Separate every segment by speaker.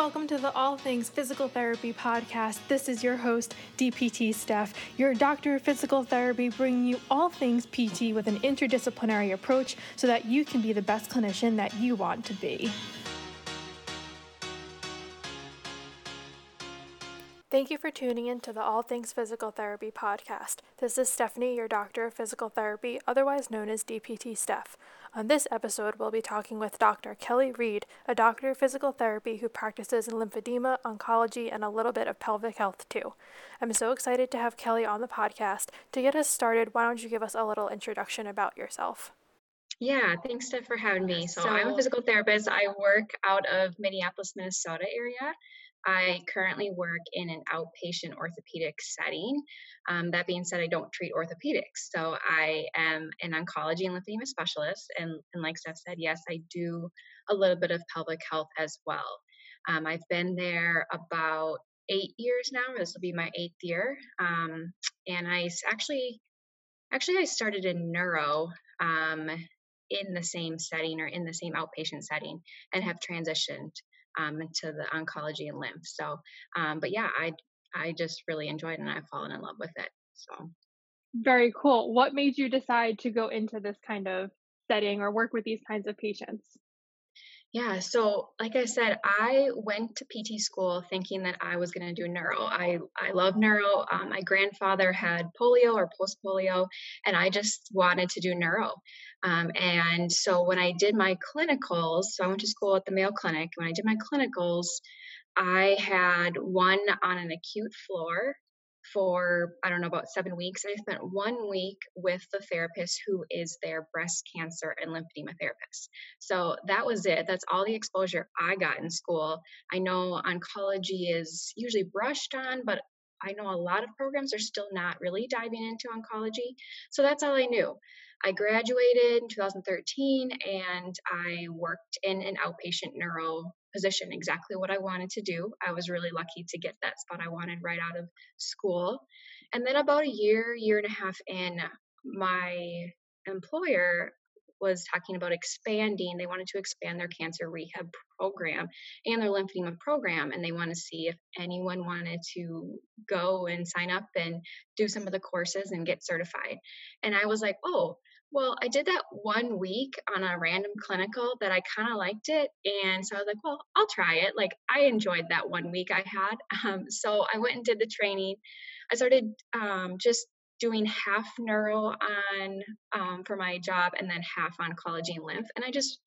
Speaker 1: Welcome to the All Things Physical Therapy podcast. This is your host, DPT Steph, your doctor of physical therapy, bringing you all things PT with an interdisciplinary approach so that you can be the best clinician that you want to be. Thank you for tuning in to the All Things Physical Therapy podcast. This is Stephanie, your doctor of physical therapy, otherwise known as DPT Steph. On this episode, we'll be talking with Dr. Kelly Reed, a doctor of physical therapy who practices in lymphedema, oncology, and a little bit of pelvic health too. I'm so excited to have Kelly on the podcast. To get us started, why don't you give us a little introduction about yourself?
Speaker 2: Yeah, thanks, Steph, for having me. So, so I'm a physical therapist. I work out of Minneapolis, Minnesota area. I currently work in an outpatient orthopedic setting. Um, that being said, I don't treat orthopedics. So I am an oncology and lymphedema specialist. And, and like Steph said, yes, I do a little bit of pelvic health as well. Um, I've been there about eight years now. This will be my eighth year. Um, and I actually, actually, I started in neuro um, in the same setting or in the same outpatient setting and have transitioned um, into the oncology and lymph. So, um, but yeah, I I just really enjoyed and I've fallen in love with it. So,
Speaker 1: very cool. What made you decide to go into this kind of setting or work with these kinds of patients?
Speaker 2: Yeah, so like I said, I went to PT school thinking that I was going to do neuro. I I love neuro. Um, my grandfather had polio or post polio, and I just wanted to do neuro. Um, and so when I did my clinicals, so I went to school at the Mayo Clinic. When I did my clinicals, I had one on an acute floor for I don't know about seven weeks. I spent one week with the therapist who is their breast cancer and lymphedema therapist. So that was it. That's all the exposure I got in school. I know oncology is usually brushed on, but I know a lot of programs are still not really diving into oncology. So that's all I knew. I graduated in 2013 and I worked in an outpatient neuro position, exactly what I wanted to do. I was really lucky to get that spot I wanted right out of school. And then about a year, year and a half in, my employer was talking about expanding. They wanted to expand their cancer rehab program and their lymphedema program, and they want to see if anyone wanted to go and sign up and do some of the courses and get certified. And I was like, oh, well, I did that one week on a random clinical that I kind of liked it. And so I was like, well, I'll try it. Like, I enjoyed that one week I had. Um, so I went and did the training. I started um, just doing half neuro on um, for my job and then half oncology and lymph. And I just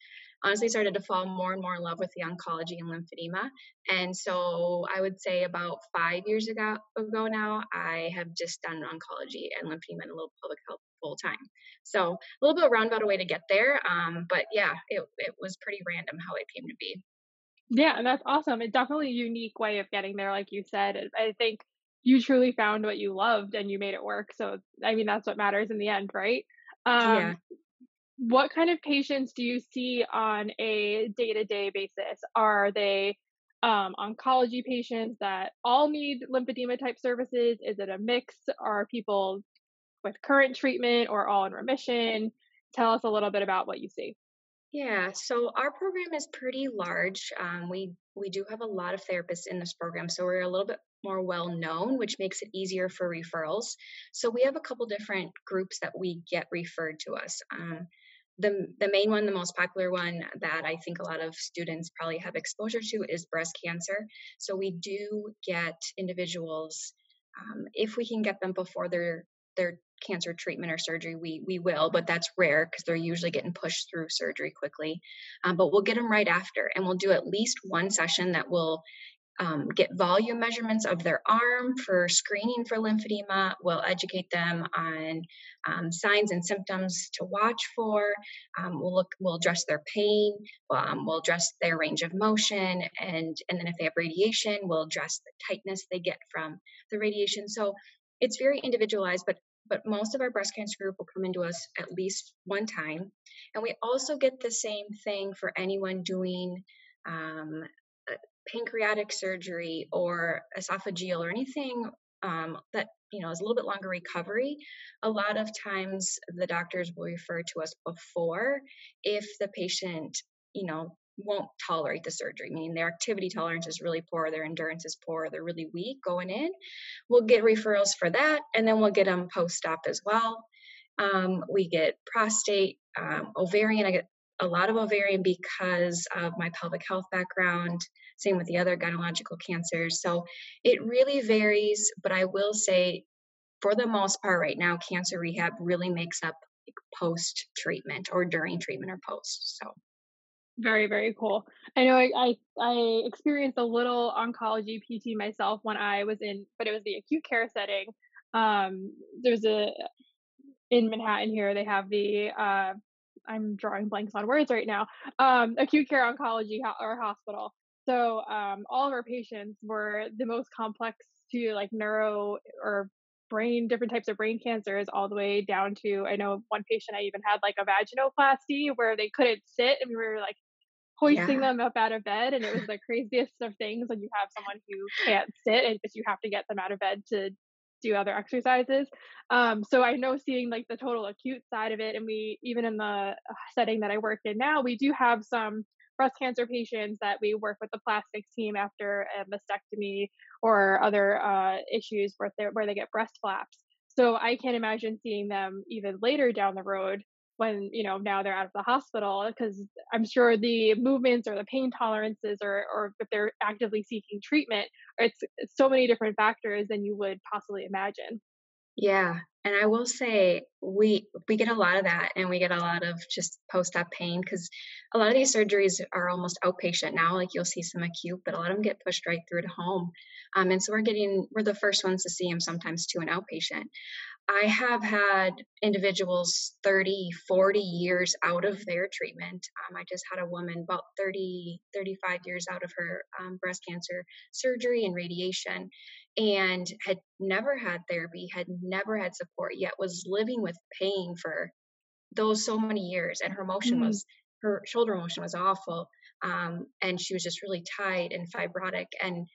Speaker 2: honestly started to fall more and more in love with the oncology and lymphedema. And so I would say about five years ago, ago now, I have just done oncology and lymphedema and a little pelvic health full time. So a little bit roundabout a way to get there. Um, but yeah, it, it was pretty random how it came to be.
Speaker 1: Yeah, and that's awesome. It's definitely a unique way of getting there, like you said. I think you truly found what you loved and you made it work. So I mean that's what matters in the end, right? Um, yeah what kind of patients do you see on a day-to-day basis? Are they um, oncology patients that all need lymphedema type services? Is it a mix? Are people with current treatment or all in remission? Tell us a little bit about what you see.
Speaker 2: Yeah so our program is pretty large um, we we do have a lot of therapists in this program so we're a little bit more well known which makes it easier for referrals. So we have a couple different groups that we get referred to us um, the, the main one, the most popular one that I think a lot of students probably have exposure to is breast cancer. So we do get individuals, um, if we can get them before their their cancer treatment or surgery, we we will, but that's rare because they're usually getting pushed through surgery quickly. Um, but we'll get them right after, and we'll do at least one session that will um, get volume measurements of their arm for screening for lymphedema. We'll educate them on um, signs and symptoms to watch for. Um, we'll look, we'll address their pain. Um, we'll address their range of motion, and and then if they have radiation, we'll address the tightness they get from the radiation. So it's very individualized, but but most of our breast cancer group will come into us at least one time, and we also get the same thing for anyone doing um, pancreatic surgery or esophageal or anything um, that you know is a little bit longer recovery a lot of times the doctors will refer to us before if the patient you know won't tolerate the surgery, meaning their activity tolerance is really poor, their endurance is poor, they're really weak going in. We'll get referrals for that, and then we'll get them post op as well. Um, we get prostate, um, ovarian. I get a lot of ovarian because of my pelvic health background. Same with the other gynecological cancers. So it really varies, but I will say, for the most part, right now, cancer rehab really makes up post treatment or during treatment or post. So
Speaker 1: very, very cool. I know I, I, I experienced a little oncology PT myself when I was in, but it was the acute care setting. Um, there's a in Manhattan here. They have the uh, I'm drawing blanks on words right now. Um, acute care oncology ho- or hospital. So um, all of our patients were the most complex to like neuro or brain, different types of brain cancers, all the way down to I know one patient I even had like a vaginoplasty where they couldn't sit, and we were like hoisting yeah. them up out of bed, and it was the craziest of things when you have someone who can't sit and just you have to get them out of bed to do other exercises. Um, so I know seeing like the total acute side of it, and we even in the uh, setting that I work in now, we do have some breast cancer patients that we work with the plastics team after a mastectomy or other uh, issues where they where they get breast flaps. So I can't imagine seeing them even later down the road when you know now they're out of the hospital because i'm sure the movements or the pain tolerances or or if they're actively seeking treatment it's, it's so many different factors than you would possibly imagine.
Speaker 2: Yeah, and I will say we we get a lot of that, and we get a lot of just post-op pain because a lot of these surgeries are almost outpatient now. Like you'll see some acute, but a lot of them get pushed right through to home, um, and so we're getting we're the first ones to see them sometimes to an outpatient. I have had individuals 30, 40 years out of their treatment. Um, I just had a woman about 30, 35 years out of her um, breast cancer surgery and radiation and had never had therapy, had never had support, yet was living with pain for those so many years. And her motion mm-hmm. was, her shoulder motion was awful. Um, and she was just really tight and fibrotic. And,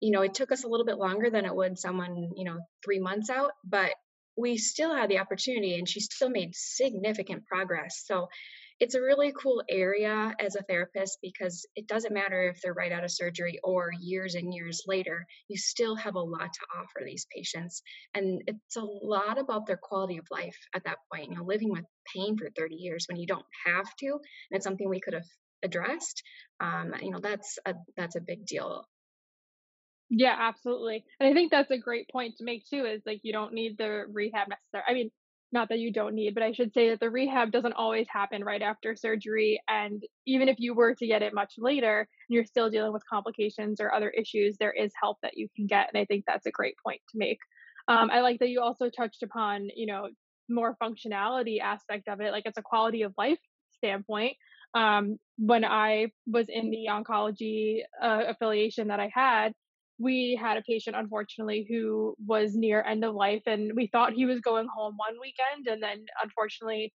Speaker 2: you know, it took us a little bit longer than it would someone, you know, three months out, but we still had the opportunity and she still made significant progress. So it's a really cool area as a therapist because it doesn't matter if they're right out of surgery or years and years later, you still have a lot to offer these patients. And it's a lot about their quality of life at that point. You know, living with pain for 30 years when you don't have to, and it's something we could have addressed. Um, you know, that's a that's a big deal.
Speaker 1: Yeah, absolutely. And I think that's a great point to make too, is like you don't need the rehab necessary. I mean, not that you don't need, but I should say that the rehab doesn't always happen right after surgery. And even if you were to get it much later, and you're still dealing with complications or other issues, there is help that you can get. And I think that's a great point to make. Um, I like that you also touched upon, you know, more functionality aspect of it. Like it's a quality of life standpoint. Um, when I was in the oncology uh, affiliation that I had, we had a patient unfortunately who was near end of life and we thought he was going home one weekend and then unfortunately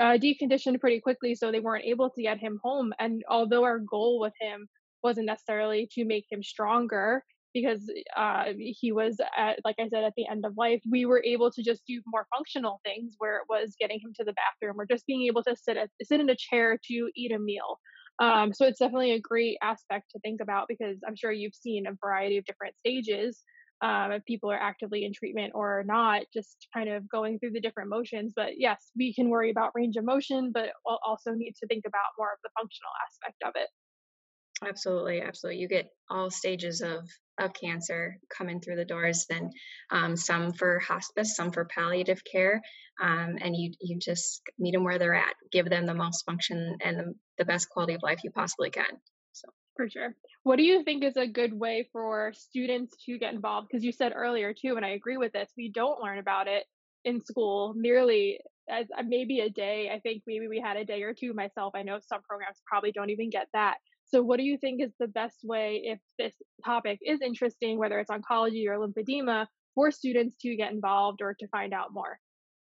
Speaker 1: uh, deconditioned pretty quickly so they weren't able to get him home and although our goal with him wasn't necessarily to make him stronger because uh, he was at, like i said at the end of life we were able to just do more functional things where it was getting him to the bathroom or just being able to sit at, sit in a chair to eat a meal um, so it's definitely a great aspect to think about because I'm sure you've seen a variety of different stages um, if people are actively in treatment or not, just kind of going through the different motions. But yes, we can worry about range of motion, but we'll also need to think about more of the functional aspect of it.
Speaker 2: Absolutely, absolutely. You get all stages of of cancer coming through the doors, and um, some for hospice, some for palliative care, um, and you you just meet them where they're at, give them the most function and the, the best quality of life you possibly can. So
Speaker 1: for sure. What do you think is a good way for students to get involved? Because you said earlier too, and I agree with this. We don't learn about it in school nearly as uh, maybe a day. I think maybe we had a day or two myself. I know some programs probably don't even get that. So, what do you think is the best way if this topic is interesting, whether it's oncology or lymphedema, for students to get involved or to find out more?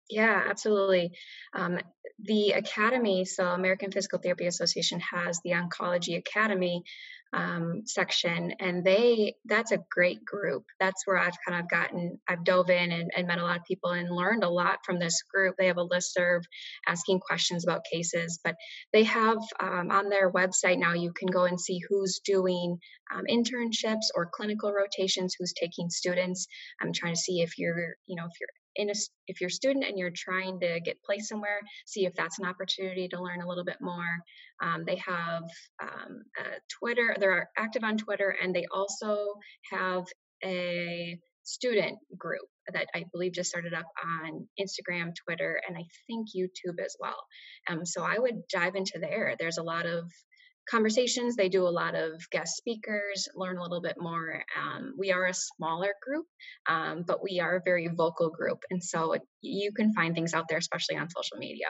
Speaker 2: Yeah, absolutely. Um, the academy, so American Physical Therapy Association has the Oncology Academy um, section, and they that's a great group. That's where I've kind of gotten, I've dove in and, and met a lot of people and learned a lot from this group. They have a list serve asking questions about cases, but they have um, on their website now you can go and see who's doing um, internships or clinical rotations, who's taking students. I'm trying to see if you're, you know, if you're in a, if you're a student and you're trying to get placed somewhere, see if that's an opportunity to learn a little bit more. Um, they have um, Twitter, they're active on Twitter, and they also have a student group that I believe just started up on Instagram, Twitter, and I think YouTube as well. Um, so I would dive into there. There's a lot of conversations. They do a lot of guest speakers, learn a little bit more. Um, we are a smaller group, um, but we are a very vocal group. And so you can find things out there, especially on social media.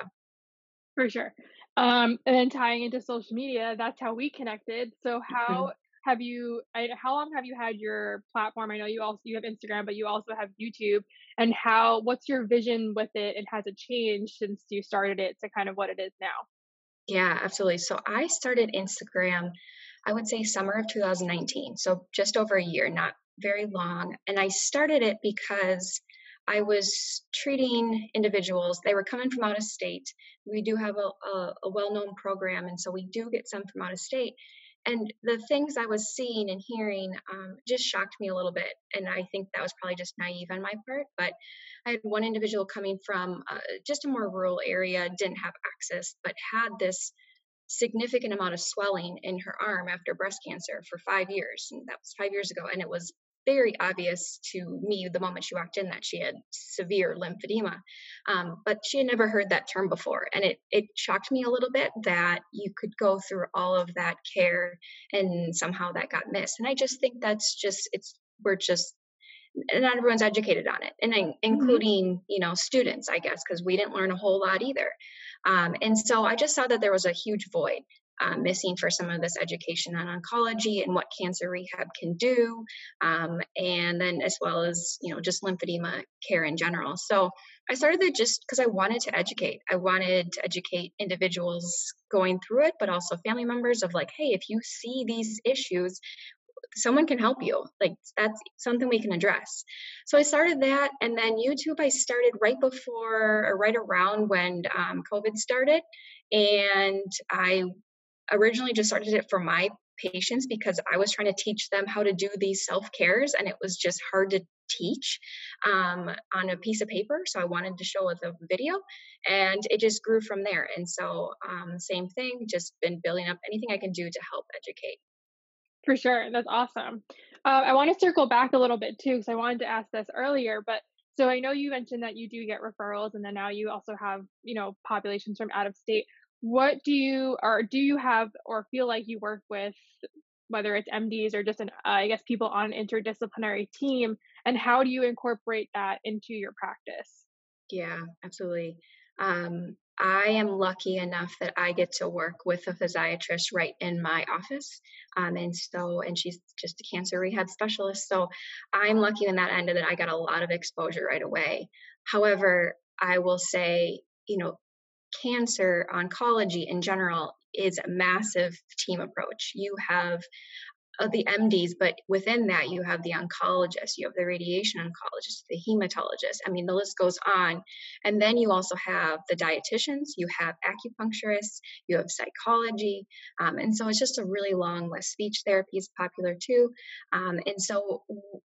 Speaker 1: For sure. Um, and then tying into social media, that's how we connected. So how mm-hmm. have you? I, how long have you had your platform? I know you also you have Instagram, but you also have YouTube. And how? What's your vision with it? And has it changed since you started it to kind of what it is now?
Speaker 2: Yeah, absolutely. So I started Instagram, I would say summer of 2019. So just over a year, not very long. And I started it because I was treating individuals. They were coming from out of state. We do have a, a, a well known program, and so we do get some from out of state. And the things I was seeing and hearing um, just shocked me a little bit. And I think that was probably just naive on my part. But I had one individual coming from uh, just a more rural area, didn't have access, but had this significant amount of swelling in her arm after breast cancer for five years. And that was five years ago. And it was very obvious to me the moment she walked in that she had severe lymphedema. Um, but she had never heard that term before. And it, it shocked me a little bit that you could go through all of that care and somehow that got missed. And I just think that's just, it's, we're just, not everyone's educated on it, and mm-hmm. including, you know, students, I guess, because we didn't learn a whole lot either. Um, and so I just saw that there was a huge void um, missing for some of this education on oncology and what cancer rehab can do, um, and then as well as you know just lymphedema care in general. So I started that just because I wanted to educate. I wanted to educate individuals going through it, but also family members of like, hey, if you see these issues, someone can help you. Like that's something we can address. So I started that, and then YouTube. I started right before or right around when um, COVID started, and I originally just started it for my patients because I was trying to teach them how to do these self cares, and it was just hard to teach um, on a piece of paper. So I wanted to show with a video, and it just grew from there. And so, um, same thing, just been building up anything I can do to help educate.
Speaker 1: For sure, that's awesome. Uh, I want to circle back a little bit too, because I wanted to ask this earlier, but so I know you mentioned that you do get referrals, and then now you also have you know populations from out of state what do you or do you have or feel like you work with whether it's MDs or just an uh, I guess people on an interdisciplinary team and how do you incorporate that into your practice?
Speaker 2: Yeah, absolutely. Um, I am lucky enough that I get to work with a physiatrist right in my office. Um, and so, and she's just a cancer rehab specialist. So I'm lucky in that end that I got a lot of exposure right away. However, I will say, you know, cancer, oncology in general, is a massive team approach. You have uh, the MDs, but within that, you have the oncologist, you have the radiation oncologist, the hematologist. I mean, the list goes on. And then you also have the dietitians, you have acupuncturists, you have psychology. Um, and so it's just a really long list. Speech therapy is popular too. Um, and so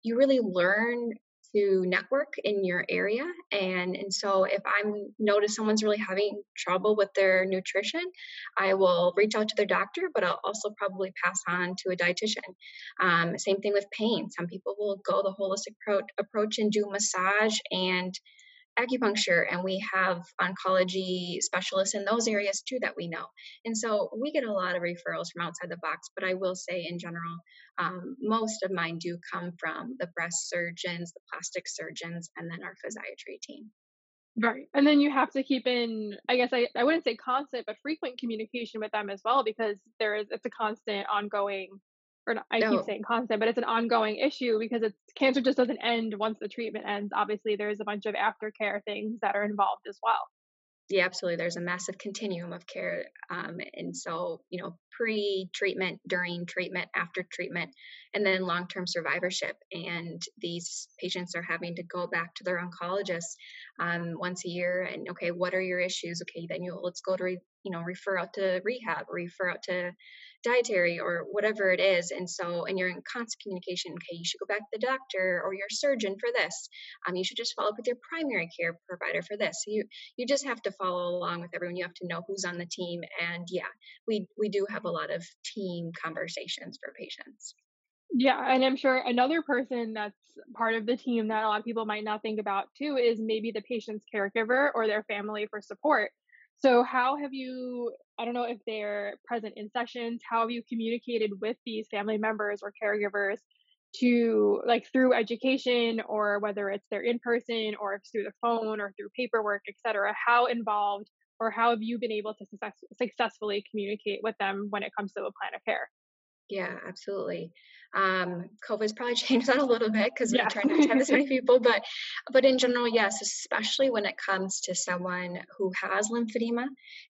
Speaker 2: you really learn to network in your area and and so if i notice someone's really having trouble with their nutrition i will reach out to their doctor but i'll also probably pass on to a dietitian. Um, same thing with pain. Some people will go the holistic pro- approach and do massage and acupuncture and we have oncology specialists in those areas too that we know. And so we get a lot of referrals from outside the box, but I will say in general, um, most of mine do come from the breast surgeons, the plastic surgeons, and then our physiatry team.
Speaker 1: Right. And then you have to keep in, I guess I, I wouldn't say constant, but frequent communication with them as well, because there is, it's a constant ongoing or not, I no. keep saying constant, but it's an ongoing issue because it's cancer just doesn't end once the treatment ends. Obviously, there's a bunch of aftercare things that are involved as well
Speaker 2: yeah, absolutely. There's a massive continuum of care. Um, and so, you know, pre treatment, during treatment, after treatment, and then long term survivorship. And these patients are having to go back to their oncologist um, once a year and, okay, what are your issues? Okay, then you let's go to, re, you know, refer out to rehab, refer out to dietary or whatever it is and so and you're in constant communication okay you should go back to the doctor or your surgeon for this um, you should just follow up with your primary care provider for this so you you just have to follow along with everyone you have to know who's on the team and yeah we we do have a lot of team conversations for patients
Speaker 1: yeah, and I'm sure another person that's part of the team that a lot of people might not think about too is maybe the patient's caregiver or their family for support. So, how have you, I don't know if they're present in sessions, how have you communicated with these family members or caregivers to like through education or whether it's they're in person or if it's through the phone or through paperwork, et cetera? How involved or how have you been able to success- successfully communicate with them when it comes to a plan of care?
Speaker 2: Yeah, absolutely. Um, COVID's probably changed that a little bit because we yeah. try not to have as many people, but but in general, yes, especially when it comes to someone who has lymphedema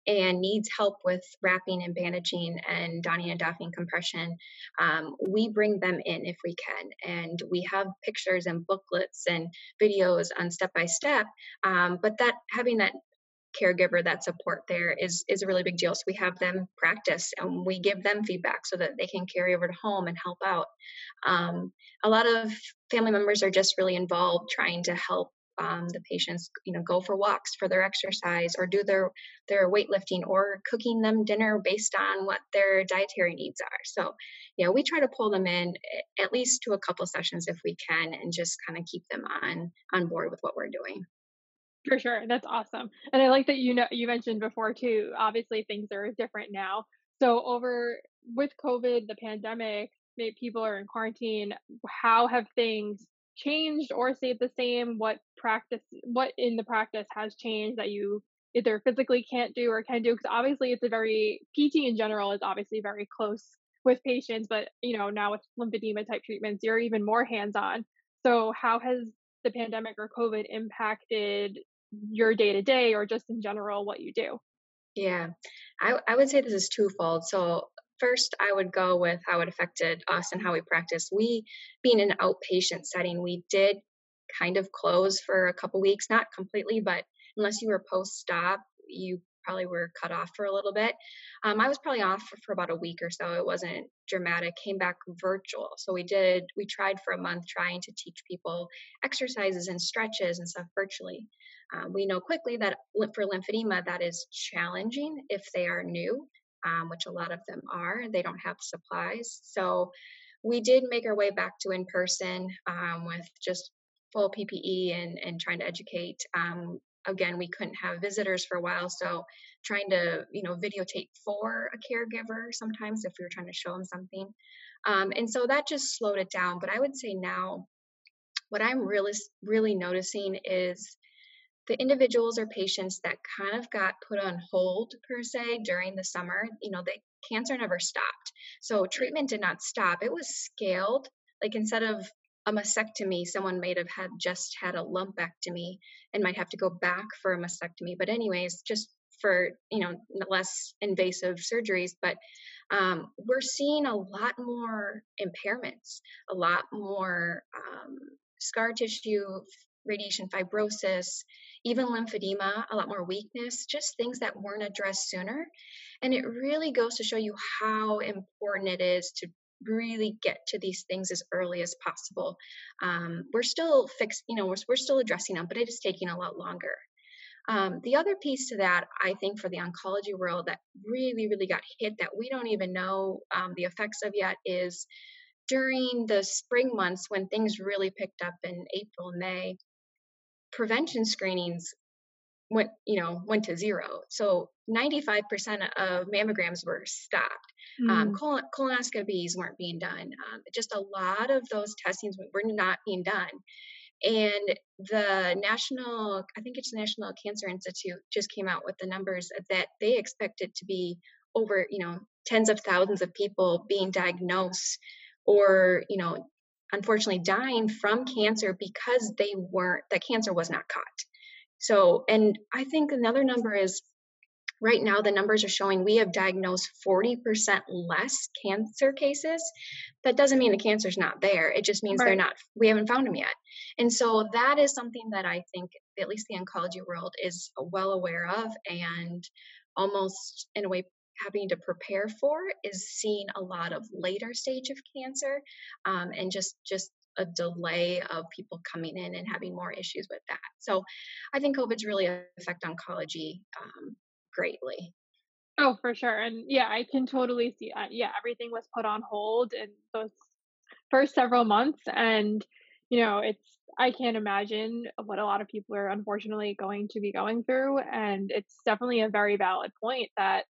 Speaker 2: and needs help with wrapping and bandaging and donning and doffing compression, um, we bring them in if we can, and we have pictures and booklets and videos on step by step. Um, but that having that caregiver that support there is is a really big deal. So we have them practice and we give them feedback so that they can carry over to home and help out. Um, a lot of family members are just really involved trying to help um, the patients you know go for walks for their exercise or do their their weightlifting or cooking them dinner based on what their dietary needs are. So know we try to pull them in at least to a couple sessions if we can and just kind of keep them on on board with what we're doing
Speaker 1: for sure. That's awesome. And I like that you know you mentioned before too, obviously things are different now. So over with COVID, the pandemic, maybe people are in quarantine, how have things changed or stayed the same? What practice what in the practice has changed that you either physically can't do or can do? Because obviously it's a very PT in general is obviously very close with patients, but you know, now with lymphedema type treatments, you're even more hands-on. So how has the pandemic or COVID impacted your day to day or just in general what you do?
Speaker 2: Yeah, I, I would say this is twofold. So, first, I would go with how it affected us and how we practice. We, being an outpatient setting, we did kind of close for a couple weeks, not completely, but unless you were post stop, you probably were cut off for a little bit. Um, I was probably off for, for, about a week or so. It wasn't dramatic. Came back virtual. So we did. We tried for a month trying to teach people exercises and stretches and stuff virtually. Um, we know quickly that for lymphedema, that is challenging if they are new, um, which a lot of them are. They don't have supplies. So we did make our way back to in person um, with just full PPE and, and trying to educate. Um, again, we couldn't have visitors for a while, so trying to you know videotape for a caregiver sometimes if we were trying to show them something. Um, and so that just slowed it down. But I would say now, what I'm really really noticing is the individuals or patients that kind of got put on hold per se during the summer, you know, the cancer never stopped. So treatment did not stop. It was scaled. Like instead of a mastectomy, someone might have had just had a lumpectomy and might have to go back for a mastectomy. But anyways, just for you know less invasive surgeries, but um, we're seeing a lot more impairments, a lot more um, scar tissue, radiation fibrosis, even lymphedema, a lot more weakness, just things that weren't addressed sooner. And it really goes to show you how important it is to really get to these things as early as possible. Um, we're still fixed, you know, we're, we're still addressing them, but it is taking a lot longer. Um, the other piece to that, I think, for the oncology world that really, really got hit that we don't even know um, the effects of yet is during the spring months when things really picked up in April, May, prevention screenings went you know went to zero so 95% of mammograms were stopped mm. um, colon, colonoscopies weren't being done um, just a lot of those testings were not being done and the national i think it's the national cancer institute just came out with the numbers that they expected to be over you know tens of thousands of people being diagnosed or, you know, unfortunately dying from cancer because they weren't, that cancer was not caught. So, and I think another number is right now the numbers are showing we have diagnosed 40% less cancer cases. That doesn't mean the cancer's not there. It just means right. they're not we haven't found them yet. And so that is something that i think at least the oncology world is well aware of and almost in a way having to prepare for is seeing a lot of later stage of cancer um, and just just a delay of people coming in and having more issues with that so i think covid's really affect oncology um, greatly
Speaker 1: oh for sure and yeah i can totally see that yeah everything was put on hold in those first several months and you know it's I can't imagine what a lot of people are unfortunately going to be going through. And it's definitely a very valid point that,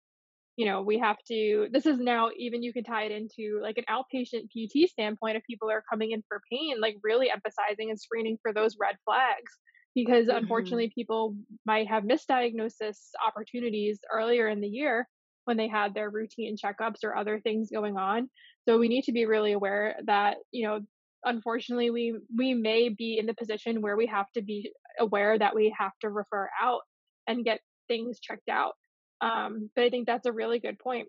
Speaker 1: you know, we have to, this is now even you can tie it into like an outpatient PT standpoint if people are coming in for pain, like really emphasizing and screening for those red flags. Because mm-hmm. unfortunately, people might have misdiagnosis opportunities earlier in the year when they had their routine checkups or other things going on. So we need to be really aware that, you know, unfortunately we we may be in the position where we have to be aware that we have to refer out and get things checked out um, but i think that's a really good point.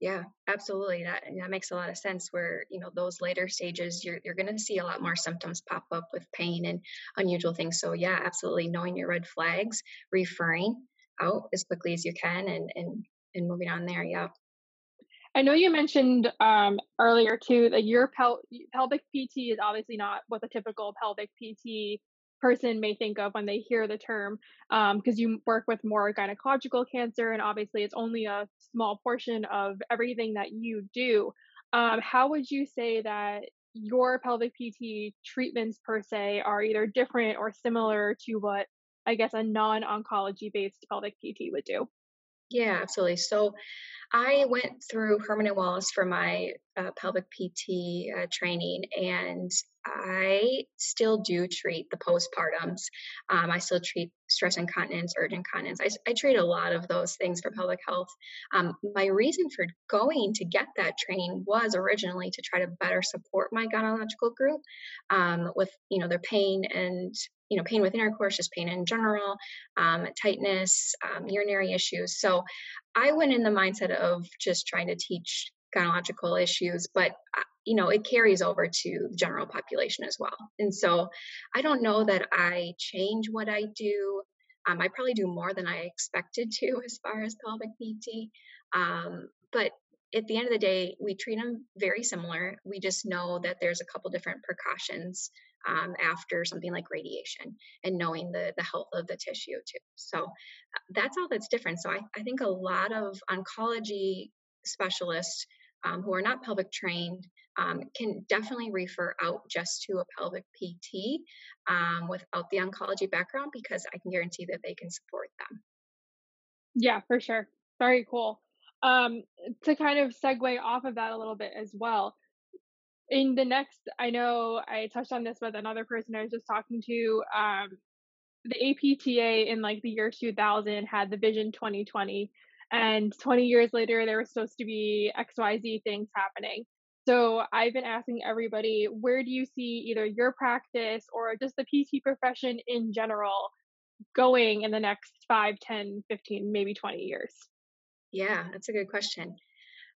Speaker 2: Yeah absolutely that that makes a lot of sense where you know those later stages you're, you're going to see a lot more symptoms pop up with pain and unusual things so yeah absolutely knowing your red flags referring out as quickly as you can and and and moving on there yeah.
Speaker 1: I know you mentioned um, earlier too that your pel- pelvic PT is obviously not what the typical pelvic PT person may think of when they hear the term, because um, you work with more gynecological cancer, and obviously it's only a small portion of everything that you do. Um, how would you say that your pelvic PT treatments per se are either different or similar to what I guess a non-oncology based pelvic PT would do?
Speaker 2: Yeah, absolutely. So I went through Herman and Wallace for my uh, pelvic PT uh, training, and I still do treat the postpartums. Um, I still treat stress incontinence, urgent incontinence. I, I, treat a lot of those things for pelvic health. Um, my reason for going to get that training was originally to try to better support my gynecological group um, with, you know, their pain and you know, pain with intercourse, just pain in general, um, tightness, um, urinary issues. So I went in the mindset of just trying to teach gynecological issues, but uh, you know, it carries over to the general population as well. And so I don't know that I change what I do. Um, I probably do more than I expected to as far as pelvic PT. Um, but at the end of the day, we treat them very similar. We just know that there's a couple different precautions um, after something like radiation and knowing the, the health of the tissue too. So uh, that's all that's different. So I, I think a lot of oncology specialists um, who are not pelvic trained um, can definitely refer out just to a pelvic PT um, without the oncology background because I can guarantee that they can support them.
Speaker 1: Yeah, for sure. Very cool. Um, to kind of segue off of that a little bit as well, in the next, I know I touched on this with another person I was just talking to. Um, the APTA in like the year 2000 had the Vision 2020, and 20 years later, there was supposed to be XYZ things happening. So I've been asking everybody, where do you see either your practice or just the PT profession in general going in the next 5, 10, 15, maybe 20 years?
Speaker 2: Yeah, that's a good question.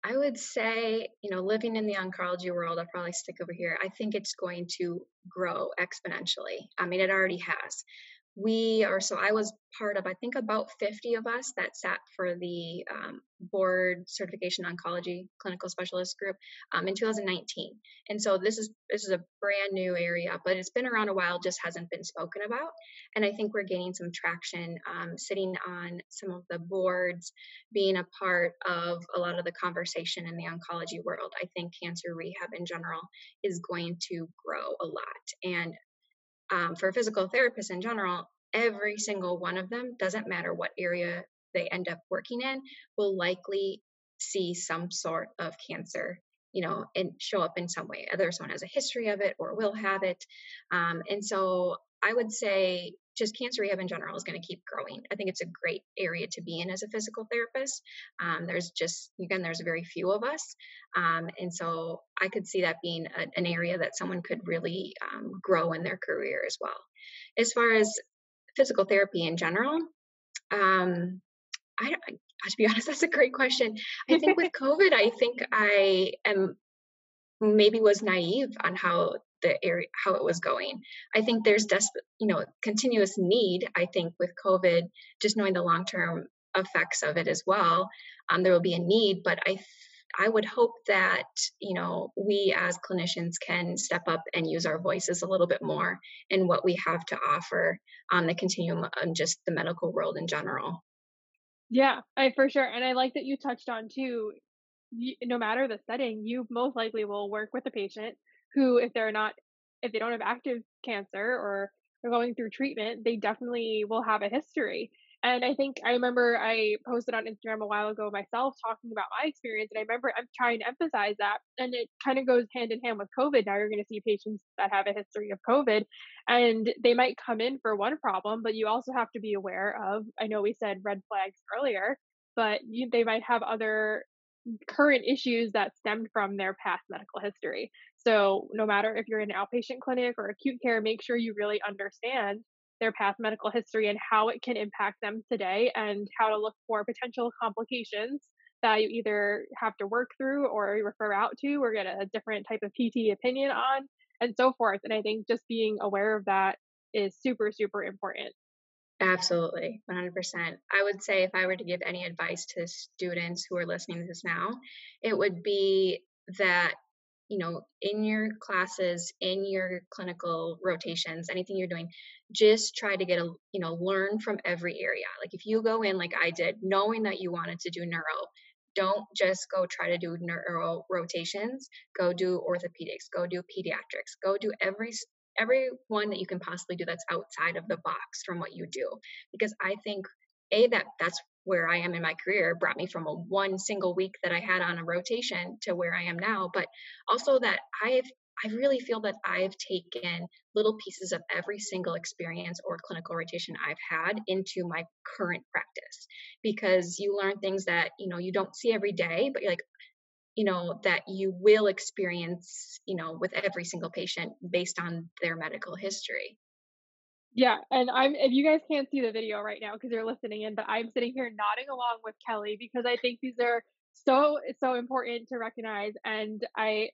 Speaker 2: I would say, you know, living in the oncology world, I'll probably stick over here. I think it's going to grow exponentially. I mean, it already has we are so i was part of i think about 50 of us that sat for the um, board certification oncology clinical specialist group um, in 2019 and so this is this is a brand new area but it's been around a while just hasn't been spoken about. And i think we're gaining some traction um, sitting on some of the boards being a part of a lot of the conversation in the oncology world. I think cancer rehab in general is going to grow a lot. And um, for physical therapists in general, every single one of them, doesn't matter what area they end up working in, will likely see some sort of cancer, you know, and show up in some way. Either someone has a history of it or will have it. Um, and so I would say just cancer rehab in general is going to keep growing. I think it's a great area to be in as a physical therapist. Um, there's just, again, there's very few of us. Um, and so I could see that being a, an area that someone could really um, grow in their career as well. As far as physical therapy in general, um, I, to be honest, that's a great question. I think with COVID, I think I am maybe was naive on how the area how it was going. I think there's desperate, you know, continuous need. I think with COVID, just knowing the long term effects of it as well, um, there will be a need. But I I would hope that you know we as clinicians can step up and use our voices a little bit more in what we have to offer on the continuum of just the medical world in general.
Speaker 1: Yeah, I for sure, and I like that you touched on too. No matter the setting, you most likely will work with a patient who, if they're not, if they don't have active cancer or they're going through treatment, they definitely will have a history. And I think I remember I posted on Instagram a while ago myself talking about my experience. And I remember I'm trying to emphasize that. And it kind of goes hand in hand with COVID. Now you're going to see patients that have a history of COVID and they might come in for one problem, but you also have to be aware of, I know we said red flags earlier, but you, they might have other current issues that stemmed from their past medical history. So no matter if you're in an outpatient clinic or acute care, make sure you really understand their past medical history and how it can impact them today and how to look for potential complications that you either have to work through or refer out to or get a different type of PT opinion on and so forth. And I think just being aware of that is super, super important.
Speaker 2: Absolutely, 100%. I would say if I were to give any advice to students who are listening to this now, it would be that you know, in your classes, in your clinical rotations, anything you're doing, just try to get a, you know, learn from every area. Like if you go in like I did, knowing that you wanted to do neuro, don't just go try to do neuro rotations, go do orthopedics, go do pediatrics, go do every every one that you can possibly do that's outside of the box from what you do because i think a that that's where I am in my career brought me from a one single week that I had on a rotation to where I am now, but also that I've I really feel that I've taken little pieces of every single experience or clinical rotation I've had into my current practice because you learn things that, you know, you don't see every day, but you're like, you know, that you will experience, you know, with every single patient based on their medical history.
Speaker 1: Yeah, and I'm if you guys can't see the video right now because you're listening in, but I'm sitting here nodding along with Kelly because I think these are so so important to recognize. And I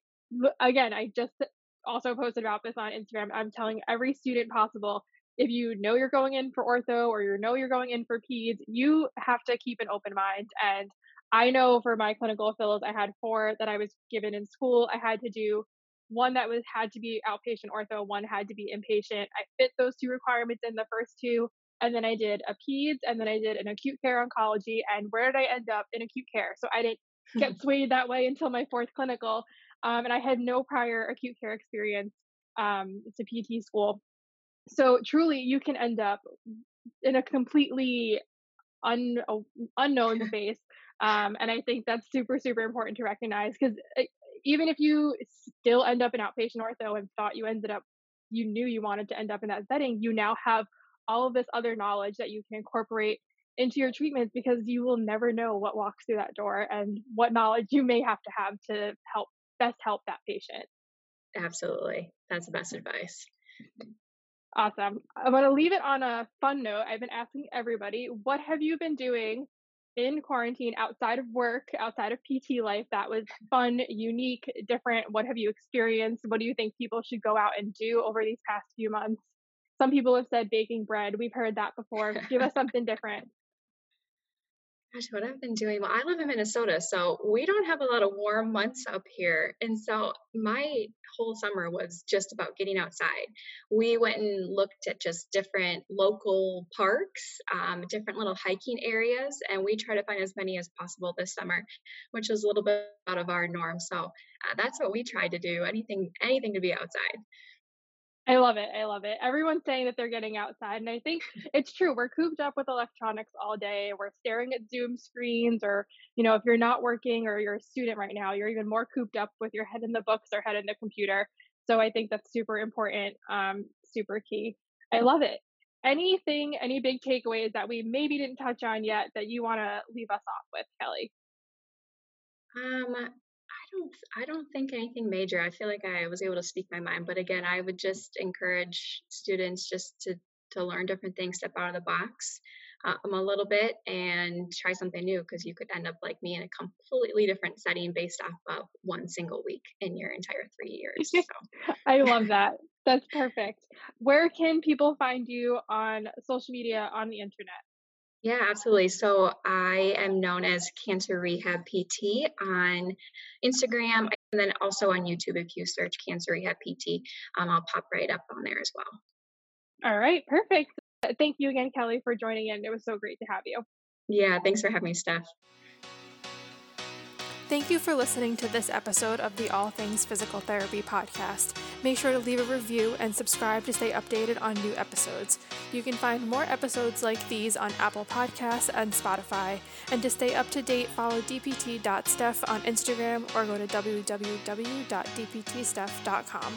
Speaker 1: again, I just also posted about this on Instagram. I'm telling every student possible if you know you're going in for ortho or you know you're going in for peds, you have to keep an open mind. And I know for my clinical fellows, I had four that I was given in school. I had to do one that was had to be outpatient ortho, one had to be inpatient. I fit those two requirements in the first two, and then I did a peds, and then I did an acute care oncology. And where did I end up in acute care? So I didn't get swayed that way until my fourth clinical, um, and I had no prior acute care experience um, to PT school. So truly, you can end up in a completely un- unknown space. Um, and I think that's super, super important to recognize because even if you still end up in outpatient ortho and thought you ended up, you knew you wanted to end up in that setting, you now have all of this other knowledge that you can incorporate into your treatments because you will never know what walks through that door and what knowledge you may have to have to help best help that patient.
Speaker 2: Absolutely. That's the best advice.
Speaker 1: Awesome. I'm going to leave it on a fun note. I've been asking everybody, what have you been doing in quarantine outside of work, outside of PT life that was fun, unique, different? What have you experienced? What do you think people should go out and do over these past few months? Some people have said baking bread. We've heard that before. Give us something different.
Speaker 2: Gosh, what I've been doing. Well, I live in Minnesota, so we don't have a lot of warm months up here. And so my whole summer was just about getting outside. We went and looked at just different local parks, um, different little hiking areas, and we try to find as many as possible this summer, which was a little bit out of our norm. So uh, that's what we tried to do. Anything, anything to be outside.
Speaker 1: I love it. I love it. Everyone's saying that they're getting outside. And I think it's true. We're cooped up with electronics all day. We're staring at Zoom screens, or, you know, if you're not working or you're a student right now, you're even more cooped up with your head in the books or head in the computer. So I think that's super important, um, super key. I love it. Anything, any big takeaways that we maybe didn't touch on yet that you want to leave us off with, Kelly?
Speaker 2: Um, don't I don't think anything major. I feel like I was able to speak my mind, but again, I would just encourage students just to to learn different things, step out of the box um, a little bit, and try something new because you could end up like me in a completely different setting based off of one single week in your entire three years. So.
Speaker 1: I love that. That's perfect. Where can people find you on social media on the internet?
Speaker 2: Yeah, absolutely. So I am known as Cancer Rehab PT on Instagram and then also on YouTube. If you search Cancer Rehab PT, um, I'll pop right up on there as well.
Speaker 1: All right, perfect. Thank you again, Kelly, for joining in. It was so great to have you.
Speaker 2: Yeah, thanks for having me, Steph.
Speaker 3: Thank you for listening to this episode of the All Things Physical Therapy podcast. Make sure to leave a review and subscribe to stay updated on new episodes. You can find more episodes like these on Apple Podcasts and Spotify. And to stay up to date, follow dpt.steph on Instagram or go to www.dptsteph.com.